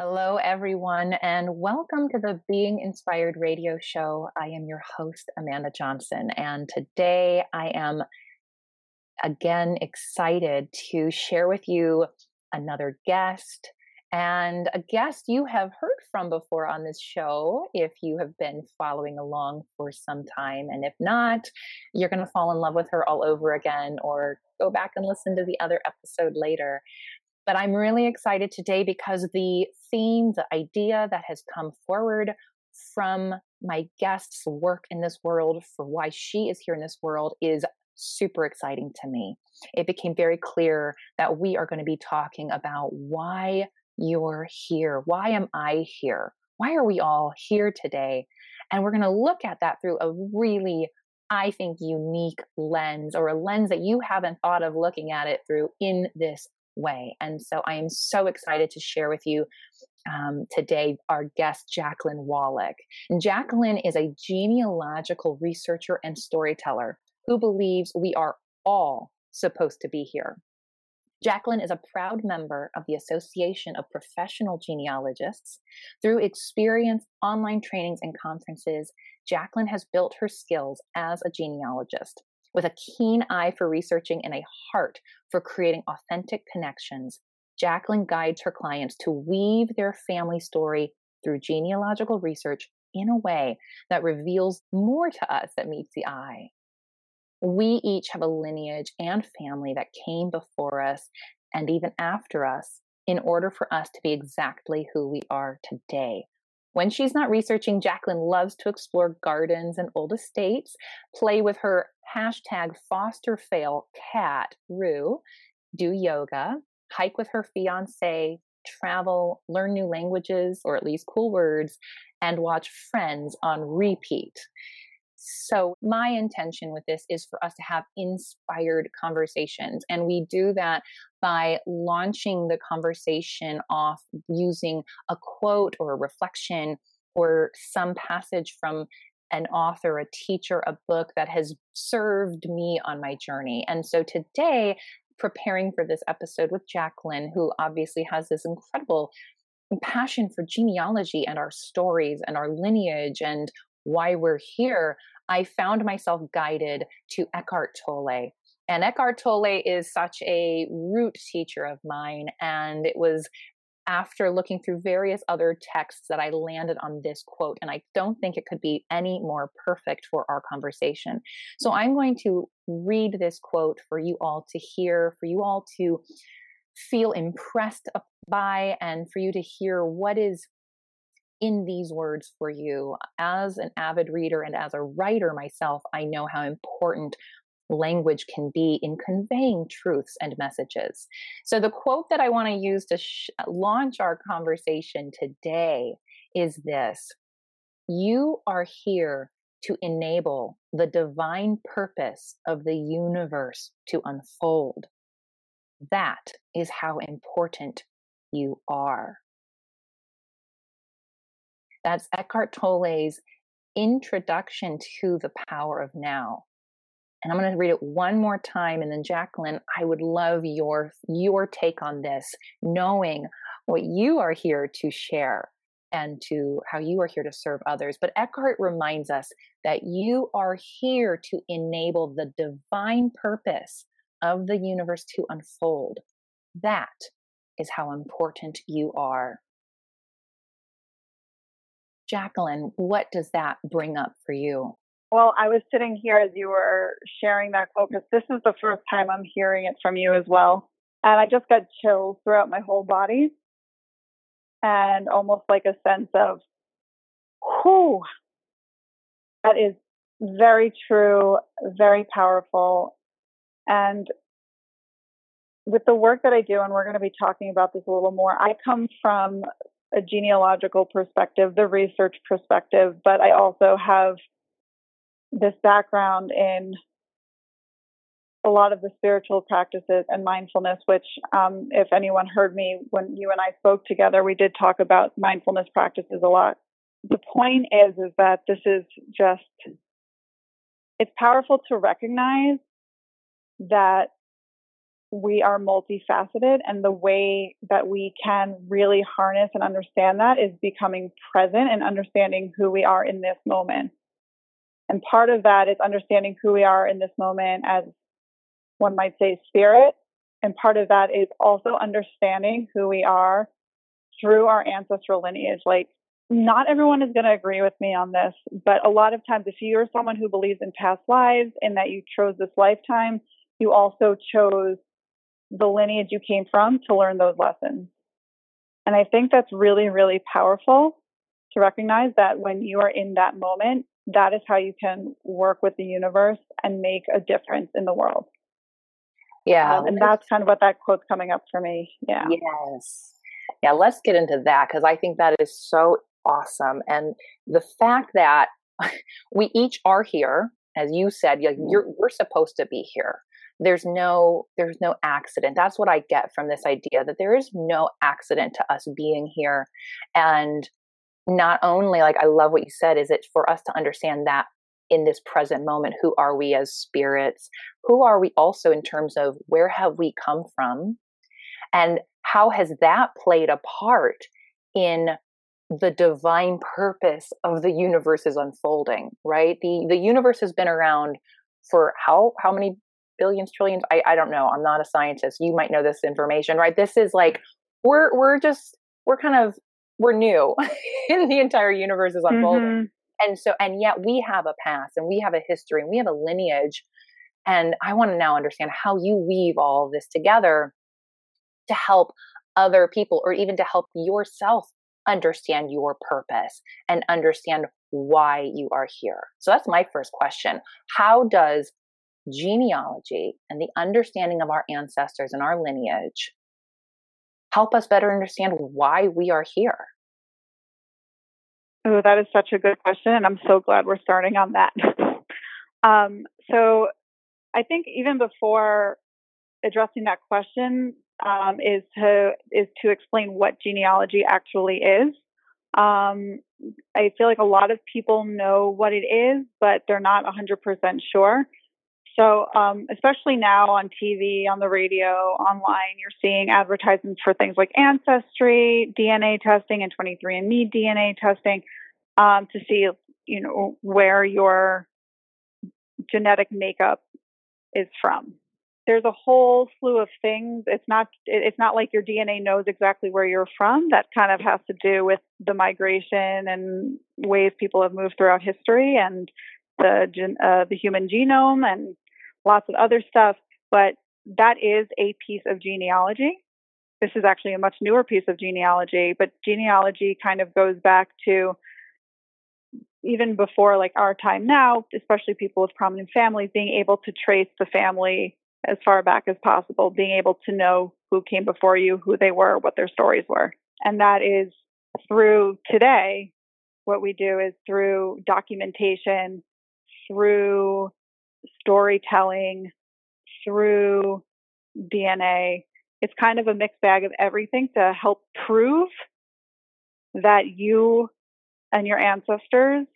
Hello, everyone, and welcome to the Being Inspired radio show. I am your host, Amanda Johnson, and today I am again excited to share with you another guest and a guest you have heard from before on this show if you have been following along for some time. And if not, you're going to fall in love with her all over again or go back and listen to the other episode later. But I'm really excited today because the theme, the idea that has come forward from my guest's work in this world for why she is here in this world is super exciting to me. It became very clear that we are going to be talking about why you're here. Why am I here? Why are we all here today? And we're going to look at that through a really, I think, unique lens or a lens that you haven't thought of looking at it through in this way. And so I am so excited to share with you um, today our guest, Jacqueline Wallach. And Jacqueline is a genealogical researcher and storyteller who believes we are all supposed to be here. Jacqueline is a proud member of the Association of Professional Genealogists. Through experience, online trainings, and conferences, Jacqueline has built her skills as a genealogist. With a keen eye for researching and a heart for creating authentic connections, Jacqueline guides her clients to weave their family story through genealogical research in a way that reveals more to us that meets the eye. We each have a lineage and family that came before us and even after us in order for us to be exactly who we are today. When she's not researching, Jacqueline loves to explore gardens and old estates, play with her hashtag foster fail cat, Rue, do yoga, hike with her fiance, travel, learn new languages or at least cool words, and watch Friends on repeat. So, my intention with this is for us to have inspired conversations. And we do that by launching the conversation off using a quote or a reflection or some passage from an author, a teacher, a book that has served me on my journey. And so today, preparing for this episode with Jacqueline, who obviously has this incredible passion for genealogy and our stories and our lineage and why we're here, I found myself guided to Eckhart Tolle. And Eckhart Tolle is such a root teacher of mine. And it was after looking through various other texts that I landed on this quote. And I don't think it could be any more perfect for our conversation. So I'm going to read this quote for you all to hear, for you all to feel impressed by, and for you to hear what is in these words for you. As an avid reader and as a writer myself, I know how important language can be in conveying truths and messages. So, the quote that I want to use to sh- launch our conversation today is this You are here to enable the divine purpose of the universe to unfold. That is how important you are. That's Eckhart Tolle's introduction to the power of now. And I'm going to read it one more time and then Jacqueline, I would love your your take on this, knowing what you are here to share and to how you are here to serve others. But Eckhart reminds us that you are here to enable the divine purpose of the universe to unfold. That is how important you are. Jacqueline, what does that bring up for you? Well, I was sitting here as you were sharing that quote because this is the first time I'm hearing it from you as well. And I just got chills throughout my whole body and almost like a sense of, whew, that is very true, very powerful. And with the work that I do, and we're going to be talking about this a little more, I come from a genealogical perspective, the research perspective, but I also have this background in a lot of the spiritual practices and mindfulness, which, um, if anyone heard me when you and I spoke together, we did talk about mindfulness practices a lot. The point is, is that this is just, it's powerful to recognize that we are multifaceted, and the way that we can really harness and understand that is becoming present and understanding who we are in this moment. And part of that is understanding who we are in this moment as one might say spirit. And part of that is also understanding who we are through our ancestral lineage. Like, not everyone is going to agree with me on this, but a lot of times, if you're someone who believes in past lives and that you chose this lifetime, you also chose the lineage you came from to learn those lessons. And I think that's really, really powerful to recognize that when you are in that moment, that is how you can work with the universe and make a difference in the world. Yeah. Um, and that's kind of what that quote's coming up for me. Yeah. Yes. Yeah, let's get into that because I think that is so awesome. And the fact that we each are here, as you said, like you're, we're supposed to be here there's no there's no accident. That's what i get from this idea that there is no accident to us being here. And not only like i love what you said is it for us to understand that in this present moment who are we as spirits? Who are we also in terms of where have we come from? And how has that played a part in the divine purpose of the universe is unfolding right? The the universe has been around for how how many billions, trillions. I, I don't know. I'm not a scientist. You might know this information, right? This is like we're we're just we're kind of we're new in the entire universe is unfolding. Mm-hmm. And so and yet we have a past and we have a history and we have a lineage. And I want to now understand how you weave all of this together to help other people or even to help yourself understand your purpose and understand why you are here. So that's my first question. How does genealogy and the understanding of our ancestors and our lineage help us better understand why we are here? Oh, that is such a good question, and I'm so glad we're starting on that. um, so, I think even before addressing that question um, is to is to explain what genealogy actually is. Um, I feel like a lot of people know what it is, but they're not 100% sure. So, um, especially now on TV, on the radio, online, you're seeing advertisements for things like Ancestry, DNA testing, and 23andMe DNA testing um, to see, you know, where your genetic makeup is from. There's a whole slew of things. It's not. It's not like your DNA knows exactly where you're from. That kind of has to do with the migration and ways people have moved throughout history and the uh, the human genome and lots of other stuff, but that is a piece of genealogy. This is actually a much newer piece of genealogy, but genealogy kind of goes back to even before like our time now, especially people with prominent families, being able to trace the family as far back as possible, being able to know who came before you, who they were, what their stories were. And that is through today, what we do is through documentation, through storytelling, through DNA. It's kind of a mixed bag of everything to help prove that you and your ancestors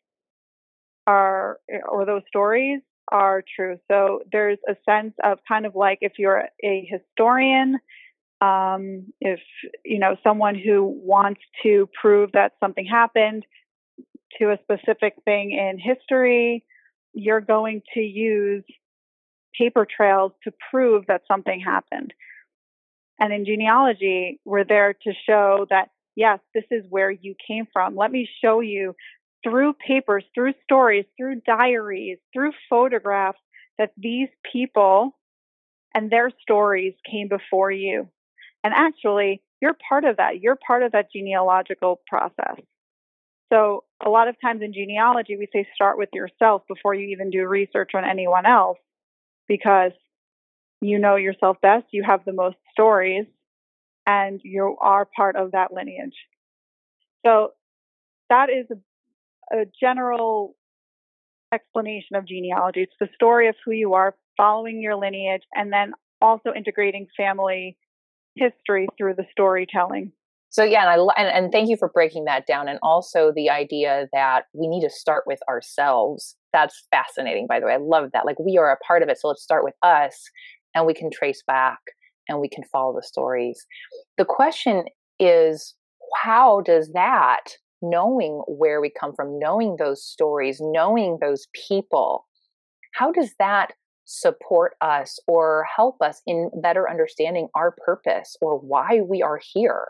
are, or those stories are true. So there's a sense of kind of like if you're a historian, um, if you know someone who wants to prove that something happened to a specific thing in history, you're going to use paper trails to prove that something happened. And in genealogy, we're there to show that, yes, this is where you came from. Let me show you through papers, through stories, through diaries, through photographs that these people and their stories came before you. And actually, you're part of that. You're part of that genealogical process. So a lot of times in genealogy, we say start with yourself before you even do research on anyone else because you know yourself best, you have the most stories, and you are part of that lineage. So that is a, a general explanation of genealogy. It's the story of who you are, following your lineage, and then also integrating family history through the storytelling. So yeah, and I and, and thank you for breaking that down, and also the idea that we need to start with ourselves. That's fascinating, by the way. I love that. Like we are a part of it, so let's start with us, and we can trace back and we can follow the stories. The question is how does that, knowing where we come from, knowing those stories, knowing those people, how does that support us or help us in better understanding our purpose or why we are here?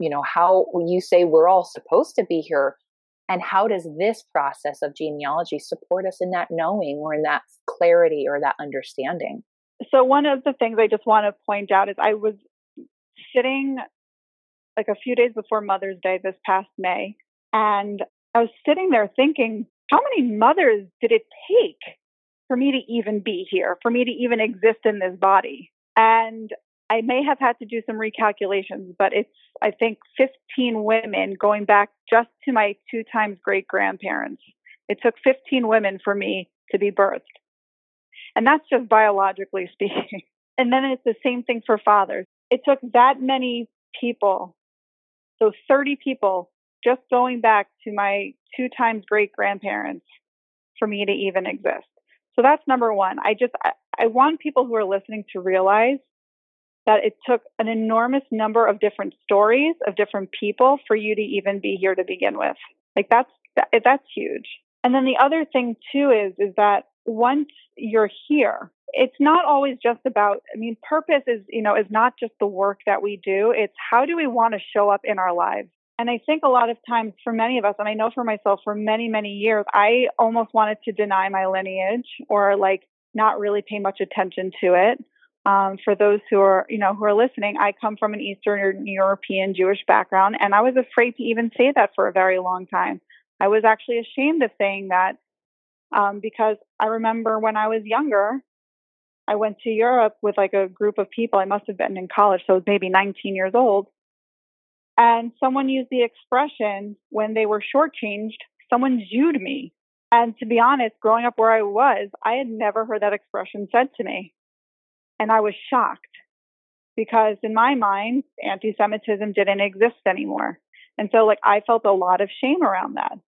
You know, how you say we're all supposed to be here. And how does this process of genealogy support us in that knowing or in that clarity or that understanding? So, one of the things I just want to point out is I was sitting like a few days before Mother's Day this past May, and I was sitting there thinking, how many mothers did it take for me to even be here, for me to even exist in this body? And I may have had to do some recalculations, but it's, I think, 15 women going back just to my two times great grandparents. It took 15 women for me to be birthed. And that's just biologically speaking. And then it's the same thing for fathers. It took that many people, so 30 people, just going back to my two times great grandparents for me to even exist. So that's number one. I just, I, I want people who are listening to realize that it took an enormous number of different stories of different people for you to even be here to begin with. Like that's, that, that's huge. And then the other thing too is, is that once you're here, it's not always just about, I mean, purpose is, you know, is not just the work that we do. It's how do we want to show up in our lives? And I think a lot of times for many of us, and I know for myself for many, many years, I almost wanted to deny my lineage or like not really pay much attention to it. Um, for those who are, you know, who are listening, I come from an Eastern European Jewish background, and I was afraid to even say that for a very long time. I was actually ashamed of saying that um, because I remember when I was younger, I went to Europe with like a group of people. I must have been in college, so maybe 19 years old. And someone used the expression when they were shortchanged, someone Jewed me. And to be honest, growing up where I was, I had never heard that expression said to me. And I was shocked because in my mind, anti Semitism didn't exist anymore. And so, like, I felt a lot of shame around that.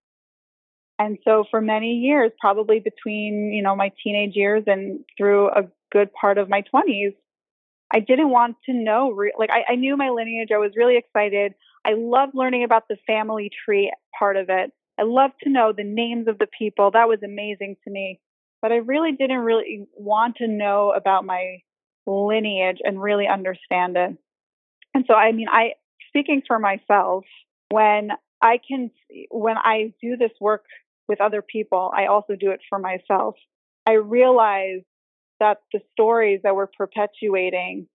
And so for many years, probably between, you know, my teenage years and through a good part of my 20s, I didn't want to know, re- like, I, I knew my lineage. I was really excited. I loved learning about the family tree part of it. I loved to know the names of the people. That was amazing to me. But I really didn't really want to know about my lineage and really understand it. And so, I mean, I, speaking for myself, when I can, when I do this work with other people, I also do it for myself. I realize that the stories that we're perpetuating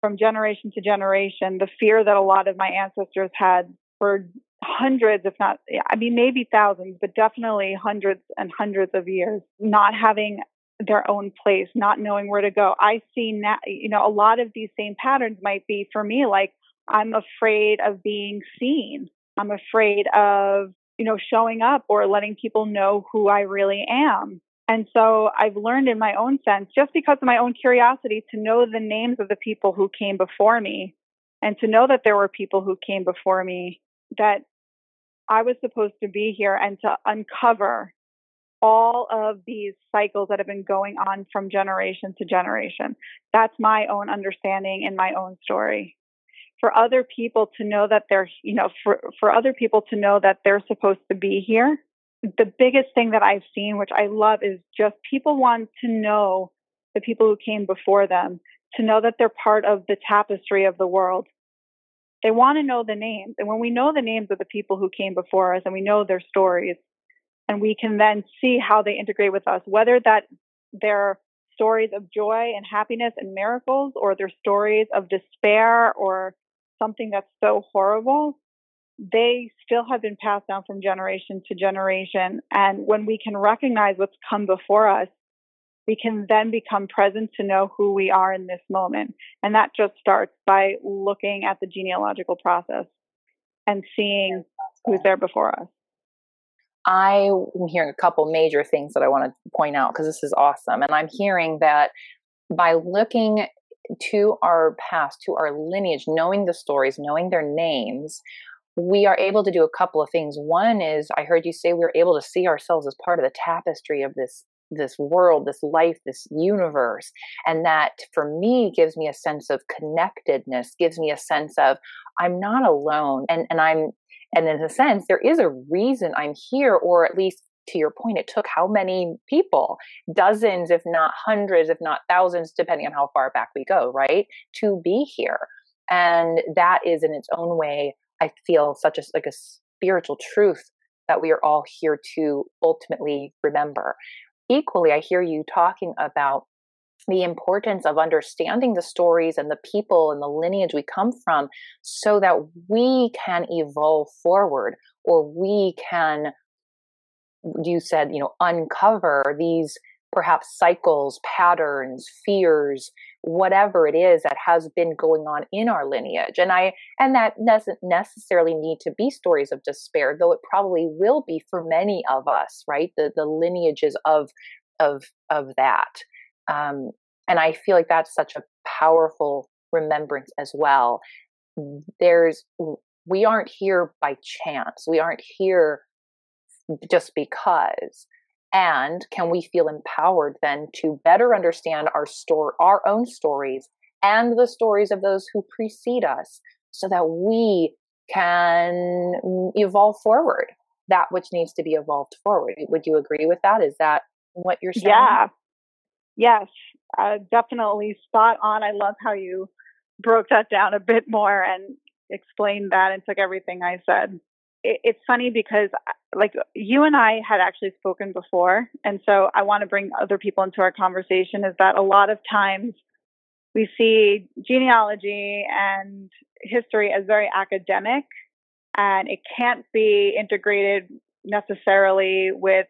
from generation to generation, the fear that a lot of my ancestors had for hundreds, if not, I mean, maybe thousands, but definitely hundreds and hundreds of years, not having their own place, not knowing where to go. I see now, you know, a lot of these same patterns might be for me like, I'm afraid of being seen. I'm afraid of you know, showing up or letting people know who I really am. And so I've learned in my own sense, just because of my own curiosity, to know the names of the people who came before me and to know that there were people who came before me, that I was supposed to be here and to uncover all of these cycles that have been going on from generation to generation. That's my own understanding in my own story for other people to know that they're, you know, for, for other people to know that they're supposed to be here. The biggest thing that I've seen, which I love, is just people want to know the people who came before them, to know that they're part of the tapestry of the world. They want to know the names. And when we know the names of the people who came before us and we know their stories, and we can then see how they integrate with us, whether that they're stories of joy and happiness and miracles, or they're stories of despair or something that's so horrible, they still have been passed down from generation to generation. And when we can recognize what's come before us, we can then become present to know who we are in this moment. And that just starts by looking at the genealogical process and seeing who's there before us. I am hearing a couple major things that I want to point out because this is awesome. And I'm hearing that by looking to our past, to our lineage, knowing the stories, knowing their names, we are able to do a couple of things. One is, I heard you say we are able to see ourselves as part of the tapestry of this this world, this life, this universe. And that for me gives me a sense of connectedness, gives me a sense of I'm not alone. And, and I'm, and in a sense, there is a reason I'm here, or at least to your point, it took how many people? Dozens, if not hundreds, if not thousands, depending on how far back we go, right? To be here. And that is in its own way, I feel such a like a spiritual truth that we are all here to ultimately remember. Equally, I hear you talking about the importance of understanding the stories and the people and the lineage we come from so that we can evolve forward or we can you said you know uncover these perhaps cycles patterns fears whatever it is that has been going on in our lineage. And i and that doesn't necessarily need to be stories of despair though it probably will be for many of us right? The the lineages of of of that um and i feel like that's such a powerful remembrance as well there's we aren't here by chance we aren't here just because and can we feel empowered then to better understand our store, our own stories and the stories of those who precede us so that we can evolve forward that which needs to be evolved forward. Would you agree with that? Is that what you're saying? Yeah. Yes, uh, definitely spot on. I love how you broke that down a bit more and explained that and took everything I said it, it's funny because like you and I had actually spoken before, and so I want to bring other people into our conversation. Is that a lot of times we see genealogy and history as very academic, and it can't be integrated necessarily with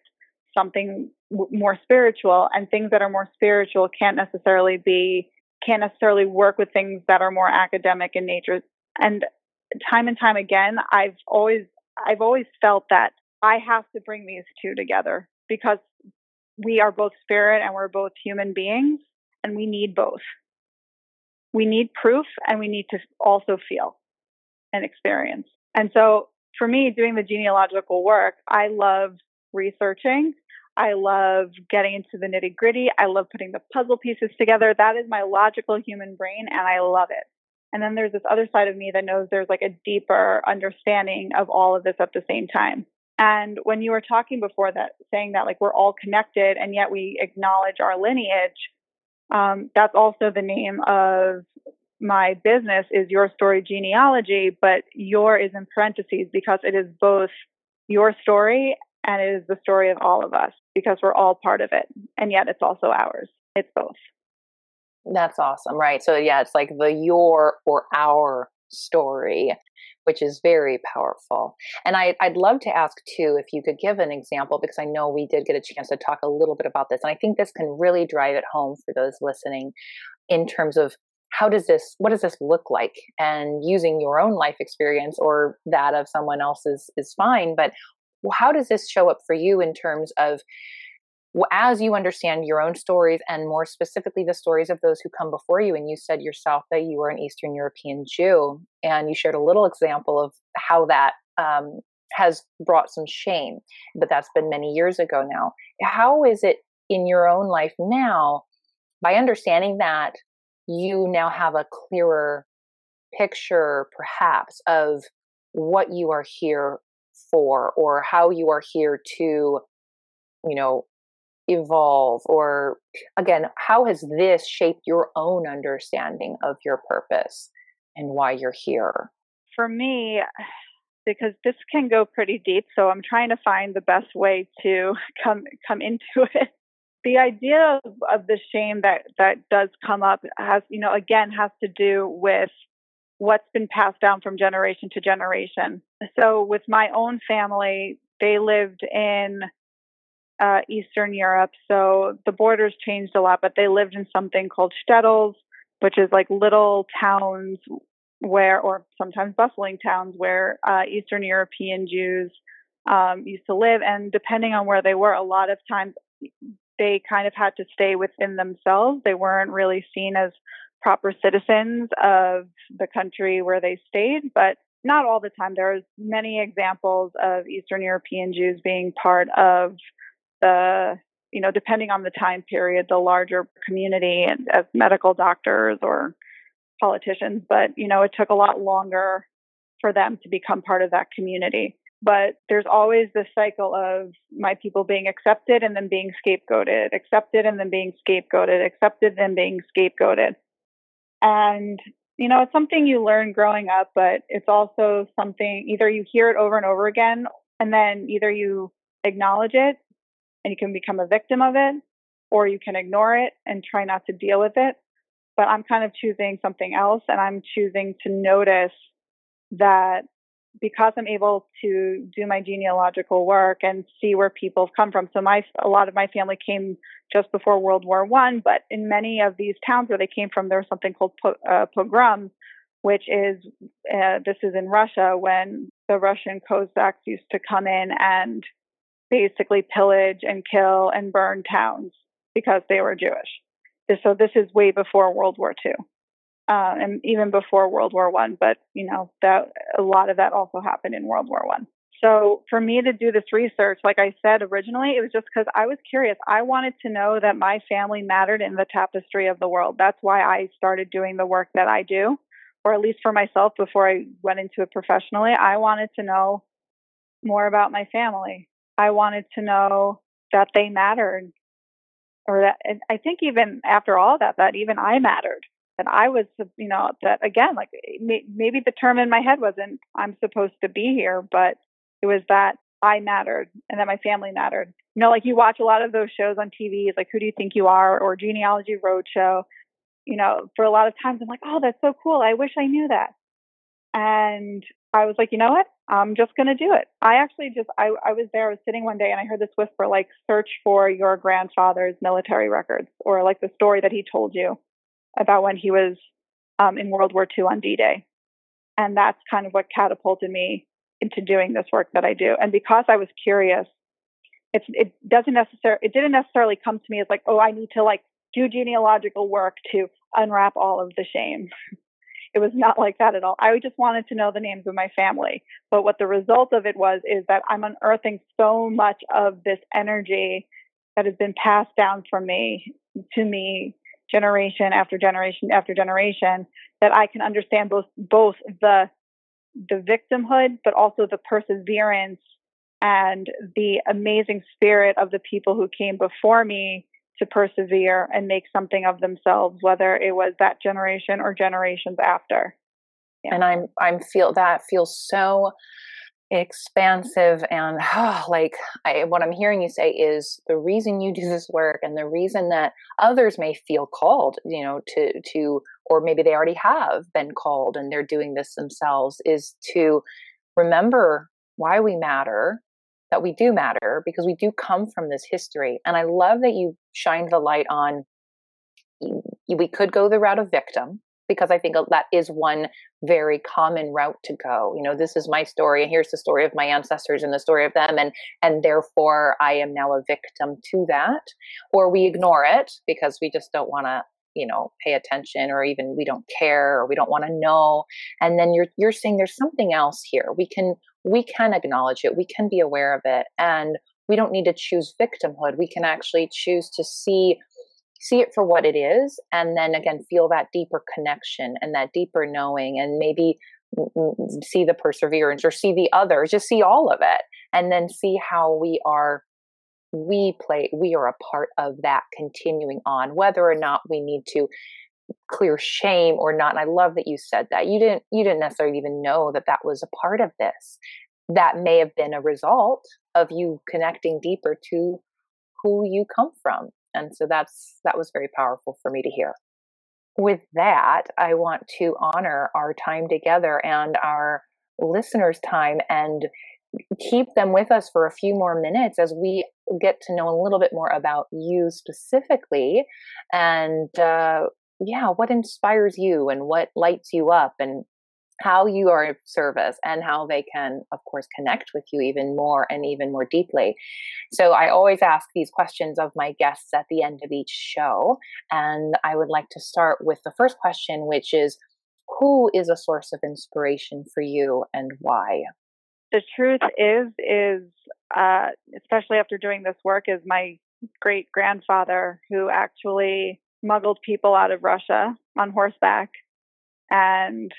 something more spiritual, and things that are more spiritual can't necessarily be can't necessarily work with things that are more academic in nature. And time and time again, I've always I've always felt that I have to bring these two together because we are both spirit and we're both human beings and we need both. We need proof and we need to also feel and experience. And so for me, doing the genealogical work, I love researching. I love getting into the nitty gritty. I love putting the puzzle pieces together. That is my logical human brain and I love it. And then there's this other side of me that knows there's like a deeper understanding of all of this at the same time. And when you were talking before that, saying that like we're all connected and yet we acknowledge our lineage, um, that's also the name of my business is Your Story Genealogy, but your is in parentheses because it is both your story and it is the story of all of us because we're all part of it. And yet it's also ours. It's both. That's awesome, right? So yeah, it's like the your or our story, which is very powerful. And I, I'd love to ask too if you could give an example because I know we did get a chance to talk a little bit about this, and I think this can really drive it home for those listening in terms of how does this what does this look like and using your own life experience or that of someone else's is fine but how does this show up for you in terms of as you understand your own stories and more specifically the stories of those who come before you and you said yourself that you were an eastern european jew and you shared a little example of how that um, has brought some shame but that's been many years ago now. How is it in your own life now by understanding that you now have a clearer picture perhaps of what you are here for or how you are here to you know evolve or again how has this shaped your own understanding of your purpose and why you're here? For me because this can go pretty deep so i'm trying to find the best way to come come into it. The idea of, of the shame that that does come up has you know again has to do with what's been passed down from generation to generation so with my own family they lived in uh, Eastern Europe. So the borders changed a lot, but they lived in something called shtetls, which is like little towns where, or sometimes bustling towns where uh, Eastern European Jews um, used to live. And depending on where they were, a lot of times they kind of had to stay within themselves. They weren't really seen as proper citizens of the country where they stayed, but not all the time. There There's many examples of Eastern European Jews being part of the you know, depending on the time period, the larger community as medical doctors or politicians, but you know, it took a lot longer for them to become part of that community. But there's always this cycle of my people being accepted and then being scapegoated, accepted and then being scapegoated, accepted and then being scapegoated. And you know, it's something you learn growing up, but it's also something either you hear it over and over again, and then either you acknowledge it and you can become a victim of it, or you can ignore it and try not to deal with it. But I'm kind of choosing something else, and I'm choosing to notice that because I'm able to do my genealogical work and see where people have come from. So my a lot of my family came just before World War One, but in many of these towns where they came from, there was something called po- uh, pogroms, which is uh, this is in Russia when the Russian Cossacks used to come in and basically pillage and kill and burn towns because they were Jewish. So this is way before World War II uh, and even before World War One. But you know that a lot of that also happened in World War One. So for me to do this research, like I said originally, it was just because I was curious. I wanted to know that my family mattered in the tapestry of the world. That's why I started doing the work that I do, or at least for myself before I went into it professionally. I wanted to know more about my family. I wanted to know that they mattered, or that and I think even after all that, that even I mattered that I was, you know, that again, like maybe the term in my head wasn't I'm supposed to be here, but it was that I mattered and that my family mattered. You know, like you watch a lot of those shows on TV, like Who Do You Think You Are or Genealogy Roadshow. You know, for a lot of times I'm like, oh, that's so cool. I wish I knew that. And I was like, you know what? I'm just going to do it. I actually just, I, I was there, I was sitting one day and I heard this whisper like, search for your grandfather's military records or like the story that he told you about when he was um, in World War II on D Day. And that's kind of what catapulted me into doing this work that I do. And because I was curious, it's, it doesn't necessarily, it didn't necessarily come to me as like, oh, I need to like do genealogical work to unwrap all of the shame. It was not like that at all. I just wanted to know the names of my family. But what the result of it was is that I'm unearthing so much of this energy that has been passed down from me to me generation after generation after generation that I can understand both both the the victimhood but also the perseverance and the amazing spirit of the people who came before me to persevere and make something of themselves whether it was that generation or generations after yeah. and i'm i'm feel that feels so expansive and oh, like I, what i'm hearing you say is the reason you do this work and the reason that others may feel called you know to to or maybe they already have been called and they're doing this themselves is to remember why we matter that we do matter because we do come from this history. And i love that you shined the light on we could go the route of victim because I think uh, that is one very common route to go. You know, this is my story, and here's the story of my ancestors and the story of them, and and therefore I am now a victim to that. Or we ignore it because we just don't want to, you know, pay attention, or even we don't care, or we don't want to know. And then you're you're saying there's something else here. We can we can acknowledge it. We can be aware of it, and we don't need to choose victimhood. We can actually choose to see see it for what it is and then again feel that deeper connection and that deeper knowing and maybe see the perseverance or see the others just see all of it and then see how we are we play we are a part of that continuing on whether or not we need to clear shame or not and i love that you said that you didn't you didn't necessarily even know that that was a part of this. That may have been a result of you connecting deeper to who you come from and so that's that was very powerful for me to hear. With that i want to honor our time together and our listeners time and keep them with us for a few more minutes as we get to know a little bit more about you specifically. And uh, yeah what inspires you and what lights you up and how you are of service and how they can, of course, connect with you even more and even more deeply. So I always ask these questions of my guests at the end of each show. And I would like to start with the first question, which is who is a source of inspiration for you and why? The truth is, is uh, especially after doing this work, is my great grandfather who actually smuggled people out of Russia on horseback and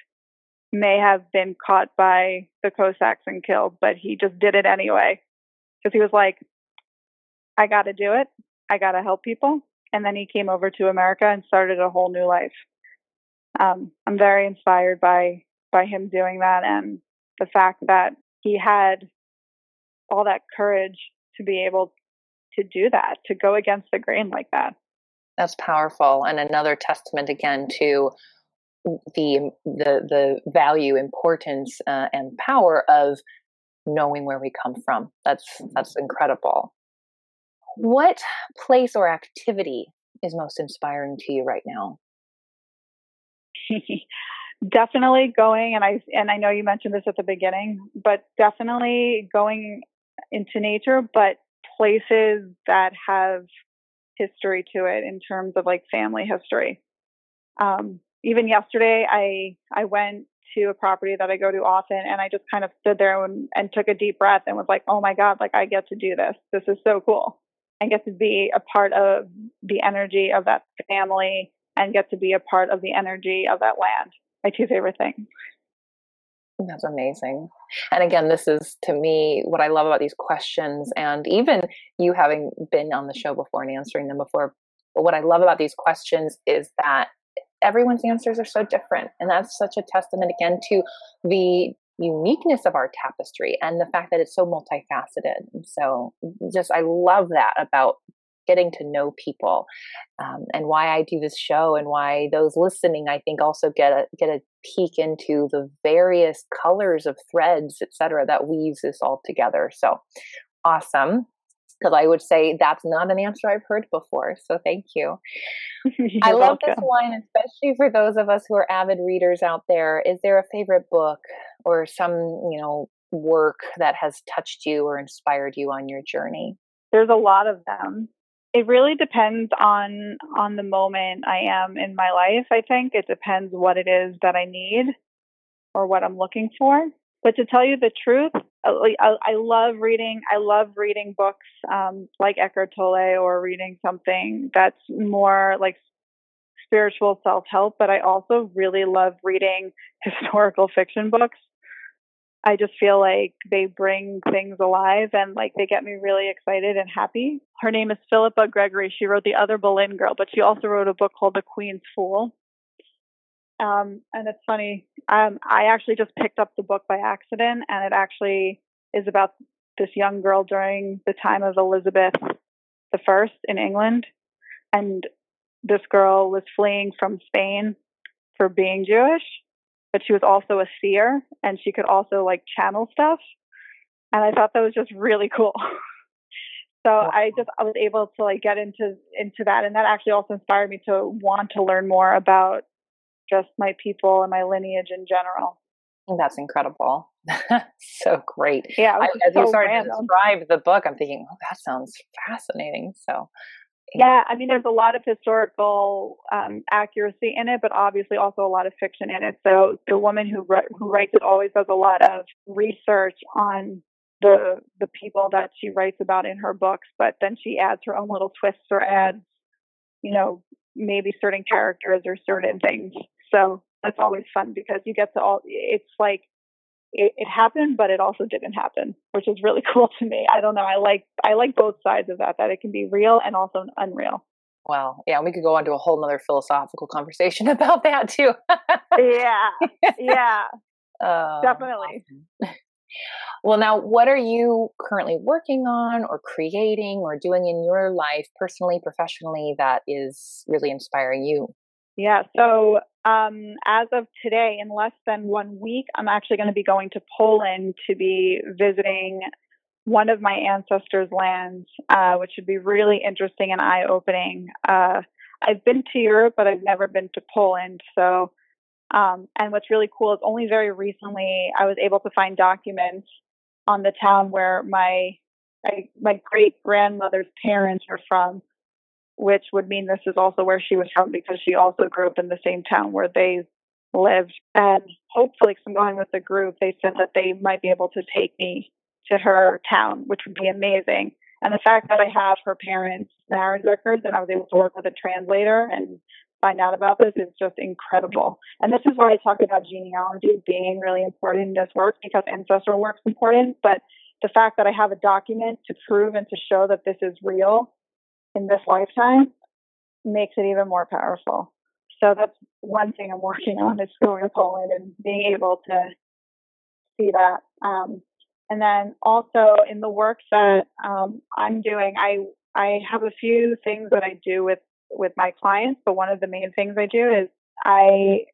may have been caught by the Cossacks and killed, but he just did it anyway because he was like, I got to do it. I got to help people. And then he came over to America and started a whole new life. Um, I'm very inspired by by him doing that and the fact that he had all that courage to be able to do that, to go against the grain like that. That's powerful and another testament again to the the the value, importance, uh, and power of knowing where we come from. That's that's incredible. What place or activity is most inspiring to you right now? definitely going and I and I know you mentioned this at the beginning, but definitely going into nature, but places that have history to it in terms of like family history. Um, even yesterday, I I went to a property that I go to often, and I just kind of stood there and, and took a deep breath and was like, "Oh my God! Like I get to do this. This is so cool. I get to be a part of the energy of that family and get to be a part of the energy of that land." My two favorite things. That's amazing. And again, this is to me what I love about these questions, and even you having been on the show before and answering them before. But what I love about these questions is that everyone's answers are so different. And that's such a testament again to the uniqueness of our tapestry and the fact that it's so multifaceted. So just I love that about getting to know people um, and why I do this show and why those listening I think also get a get a peek into the various colors of threads etc that weaves this all together so awesome because I would say that's not an answer I've heard before. So thank you. I love welcome. this one, especially for those of us who are avid readers out there. Is there a favorite book or some, you know, work that has touched you or inspired you on your journey? There's a lot of them. It really depends on on the moment I am in my life. I think it depends what it is that I need or what I'm looking for. But to tell you the truth, I, love reading. I love reading books um, like Eckhart Tolle or reading something that's more like spiritual self help. But I also really love reading historical fiction books. I just feel like they bring things alive and like they get me really excited and happy. Her name is Philippa Gregory. She wrote The Other Boleyn Girl, but she also wrote a book called The Queen's Fool. Um, and it's funny. Um, I actually just picked up the book by accident, and it actually is about this young girl during the time of Elizabeth the First in England, and this girl was fleeing from Spain for being Jewish, but she was also a seer, and she could also like channel stuff. And I thought that was just really cool. so I just I was able to like get into into that, and that actually also inspired me to want to learn more about just my people and my lineage in general. That's incredible. so great. Yeah. I, as so you started random. to describe the book, I'm thinking, oh, that sounds fascinating. So, yeah, I mean, there's a lot of historical um, accuracy in it, but obviously also a lot of fiction in it. So the woman who who writes it always does a lot of research on the the people that she writes about in her books, but then she adds her own little twists or adds, you know, maybe certain characters or certain things so that's always fun because you get to all, it's like, it, it, happened, but it also didn't happen, which is really cool to me. I don't know. I like, I like both sides of that, that it can be real and also unreal. Wow. Yeah. We could go on to a whole nother philosophical conversation about that too. yeah. Yeah. Uh, Definitely. Awesome. Well, now, what are you currently working on or creating or doing in your life, personally, professionally, that is really inspiring you? Yeah. So um, as of today, in less than one week, I'm actually going to be going to Poland to be visiting one of my ancestors' lands, uh, which would be really interesting and eye opening. Uh, I've been to Europe, but I've never been to Poland. So, um, and what's really cool is only very recently I was able to find documents on the town where my my, my great grandmother's parents are from which would mean this is also where she was from because she also grew up in the same town where they lived. And hopefully, because I'm going with the group, they said that they might be able to take me to her town, which would be amazing. And the fact that I have her parents' marriage records and I was able to work with a translator and find out about this is just incredible. And this is why I talk about genealogy being really important in this work because ancestral work is important. But the fact that I have a document to prove and to show that this is real in this lifetime makes it even more powerful. So that's one thing I'm working on is going to Poland and being able to see that. Um, and then also in the work that um, I'm doing, I I have a few things that I do with with my clients, but one of the main things I do is I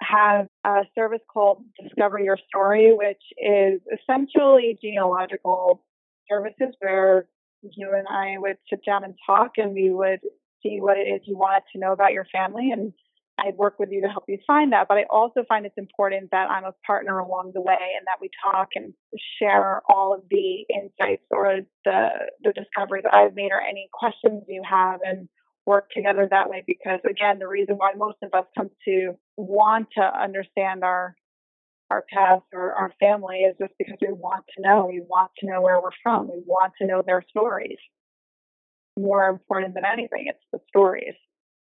have a service called Discover Your Story, which is essentially genealogical services where you and I would sit down and talk and we would see what it is you wanted to know about your family and I'd work with you to help you find that. But I also find it's important that I'm a partner along the way and that we talk and share all of the insights or the the discoveries I've made or any questions you have and work together that way because again the reason why most of us come to want to understand our our past or our family is just because we want to know. We want to know where we're from. We want to know their stories. More important than anything it's the stories.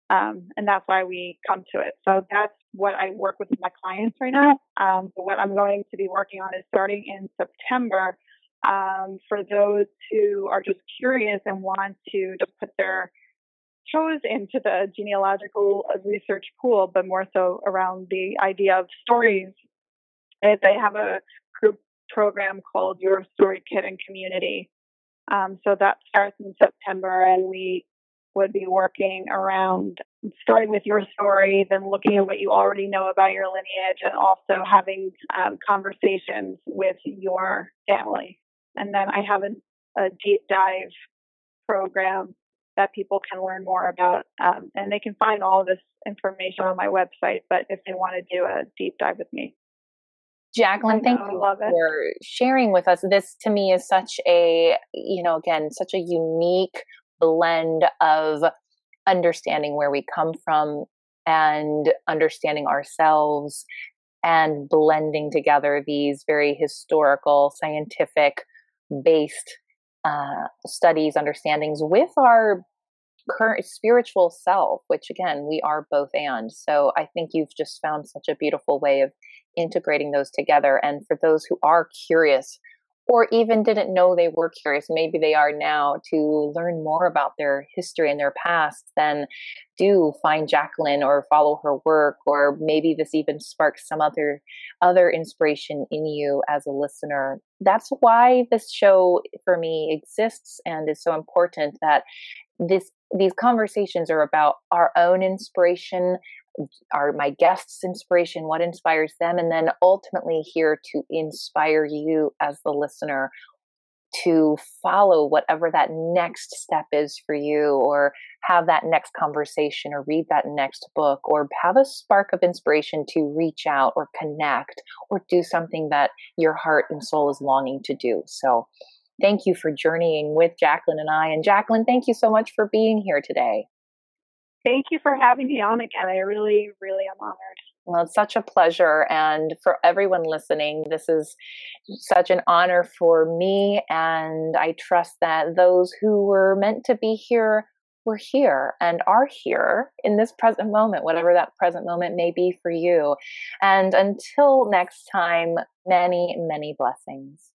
Um, and that's why we come to it. So that's what i work with my clients right now. Um, what i'm going to be working on is starting in september um, for those who are just curious and want to just put their chose into the genealogical research pool, but more so around the idea of stories. They have a group program called Your Story Kit and Community. Um, so that starts in September, and we would be working around starting with your story, then looking at what you already know about your lineage, and also having um, conversations with your family. And then I have a, a deep dive program that people can learn more about. Um, and they can find all this information on my website, but if they want to do a deep dive with me. Jacqueline, thank you for sharing with us. This to me is such a, you know, again, such a unique blend of understanding where we come from and understanding ourselves and blending together these very historical, scientific based uh, studies, understandings with our current spiritual self, which again, we are both and. So I think you've just found such a beautiful way of integrating those together. And for those who are curious or even didn't know they were curious, maybe they are now to learn more about their history and their past, then do find Jacqueline or follow her work, or maybe this even sparks some other other inspiration in you as a listener. That's why this show for me exists and is so important that this these conversations are about our own inspiration are my guests inspiration what inspires them and then ultimately here to inspire you as the listener to follow whatever that next step is for you or have that next conversation or read that next book or have a spark of inspiration to reach out or connect or do something that your heart and soul is longing to do. So thank you for journeying with Jacqueline and I. And Jacqueline thank you so much for being here today Thank you for having me on again. I really, really am honored. Well, it's such a pleasure. And for everyone listening, this is such an honor for me. And I trust that those who were meant to be here were here and are here in this present moment, whatever that present moment may be for you. And until next time, many, many blessings.